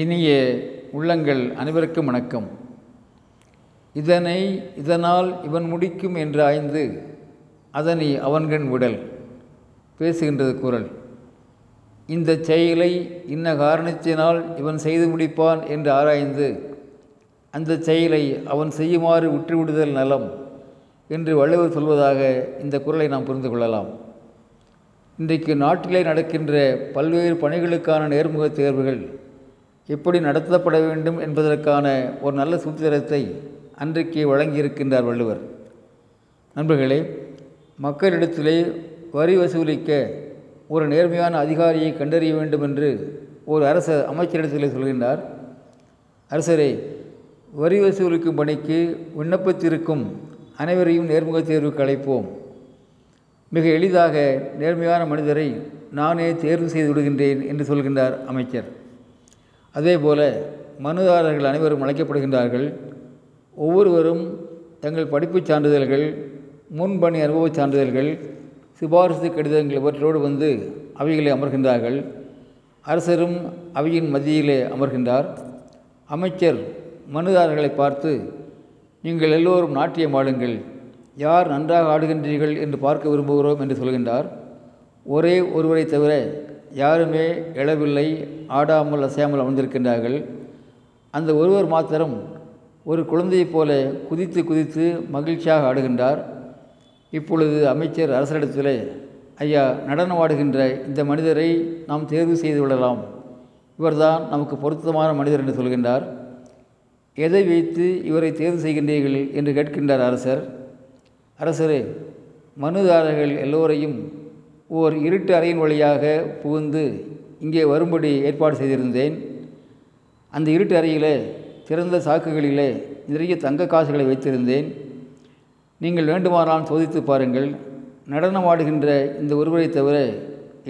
இனிய உள்ளங்கள் அனைவருக்கும் வணக்கம். இதனை இதனால் இவன் முடிக்கும் என்று ஆய்ந்து அதனை அவன்கண் விடல் பேசுகின்றது குரல். இந்த செயலை இன்ன காரணத்தினால் இவன் செய்து முடிப்பான் என்று ஆராய்ந்து அந்த செயலை அவன் செய்யுமாறு விட்டுவிடுதல் நலம் என்று வள்ளுவர் சொல்வதாக இந்த குரலை நாம் புரிந்து கொள்ளலாம். இன்றைக்கு நாட்டிலே நடக்கின்ற பல்வேறு பணிகளுக்கான நேர்முக தேர்வுகள் எப்படி நடத்தப்பட வேண்டும் என்பதற்கான ஒரு நல்ல சூத்திரத்தை அன்றைக்கு வழங்கியிருக்கின்றார் வள்ளுவர். நண்பர்களே மக்களிடத்திலே வரி வசூலிக்க ஒரு நேர்மையான அதிகாரியை கண்டறிய வேண்டும் என்று ஒரு அரச அமைச்சரிடத்திலே சொல்கின்றார். அரசரே வரி வசூலிக்கும் பணிக்கு விண்ணப்பத்திற்கும் அனைவரையும் நேர்முக தேர்வுக்கு அழைப்போம். மிக எளிதாக நேர்மையான மனிதரை நானே தேர்வு செய்து விடுகின்றேன் என்று சொல்கின்றார் அமைச்சர். அதேபோல மனுதாரர்கள் அனைவரும் அழைக்கப்படுகின்றார்கள். ஒவ்வொருவரும் தங்கள் படிப்புச் சான்றிதழ்கள் முன்பணி அனுபவச் சான்றிதழ்கள் சிபாரிசு கடிதங்கள் இவற்றோடு வந்து அவைகளை அமர்கின்றார்கள். அரசரும் அவையின் மத்தியிலே அமர்கின்றார். அமைச்சர் மனுதாரர்களை பார்த்து நீங்கள் எல்லோரும் நாட்டியம் ஆடுங்கள் யார் நன்றாக ஆடுகின்றீர்கள் என்று பார்க்க விரும்புகிறோம் என்று சொல்கின்றார். ஒரே ஒருவரை தவிர யாருமே எழவில்லை ஆடாமல் அசையாமல் அமர்ந்திருக்கின்றார்கள். அந்த ஒருவர் மாத்திரம் ஒரு குழந்தையைப் போல குதித்து குதித்து மகிழ்ச்சியாக ஆடுகின்றார். இப்பொழுது அமைச்சர் அரசரிடத்தில் ஐயா நடனம் ஆடுகின்ற இந்த மனிதரை நாம் தேர்வு செய்து விடலாம். இவர்தான் நமக்கு பொருத்தமான மனிதர் என்று சொல்கின்றார். எதை வைத்து இவரை தேர்வு செய்கின்றீர்கள்? என்று கேட்கின்றார் அரசர். அரசரே மனுதாரர்கள் எல்லோரையும் ஓர் இருட்டு அறையின் வழியாக புகுந்து இங்கே வரும்படி ஏற்பாடு செய்திருந்தேன். அந்த இருட்டு அறையிலே திறந்த சாக்குகளிலே நிறைய தங்க காசுகளை வைத்திருந்தேன். நீங்கள் வேண்டுமானால் சோதித்து பாருங்கள். நடனமாடுகின்ற இந்த ஒருவரை தவிர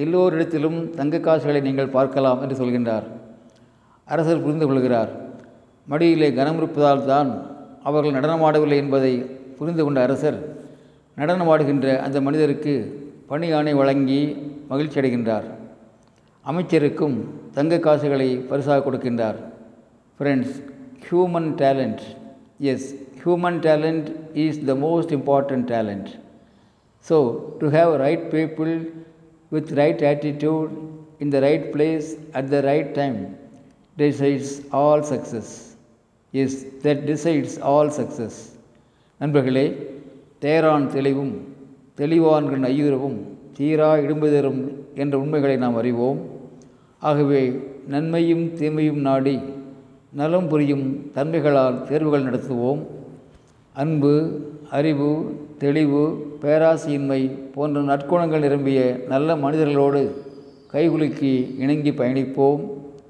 எல்லோரிடத்திலும் தங்க காசுகளை நீங்கள் பார்க்கலாம் என்று சொல்கின்றார். அரசர் புரிந்து கொள்கிறார். மடியிலே கனம் இருப்பதால் தான் அவர்கள் நடனமாடவில்லை என்பதை புரிந்து கொண்ட அரசர் நடனமாடுகின்ற அந்த மனிதருக்கு பணி ஆணை வழங்கி மகிழ்ச்சி அடைகின்றார் அமைச்சருக்கும் தங்க காசுகளை பரிசாக கொடுக்கின்றார் friends human talent yes human talent is the most important talent so to have right people with right attitude in the right place at the right time decides all success yes that decides all success நண்பர்களே தேரான் தெளிவும் தெளிவான்கள் ஐயுறவும் தீரா இடும்புதரும் என்ற உண்மைகளை நாம் அறிவோம். ஆகவே நன்மையும் தீமையும் நாடி நலம் புரியும் தன்மைகளால் தேர்வுகள் நடத்துவோம். அன்பு அறிவு தெளிவு பேராசையின்மை போன்ற நற்குணங்கள் நிரம்பிய நல்ல மனிதர்களோடு கைகுலுக்கி இணங்கி பயணிப்போம்.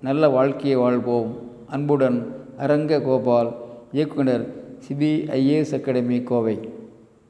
நல்ல வாழ்க்கையை வாழ்வோம். அன்புடன் அரங்க கோபால் இயக்குனர் சிபிஐஏஎஸ் அகாடமி கோவை.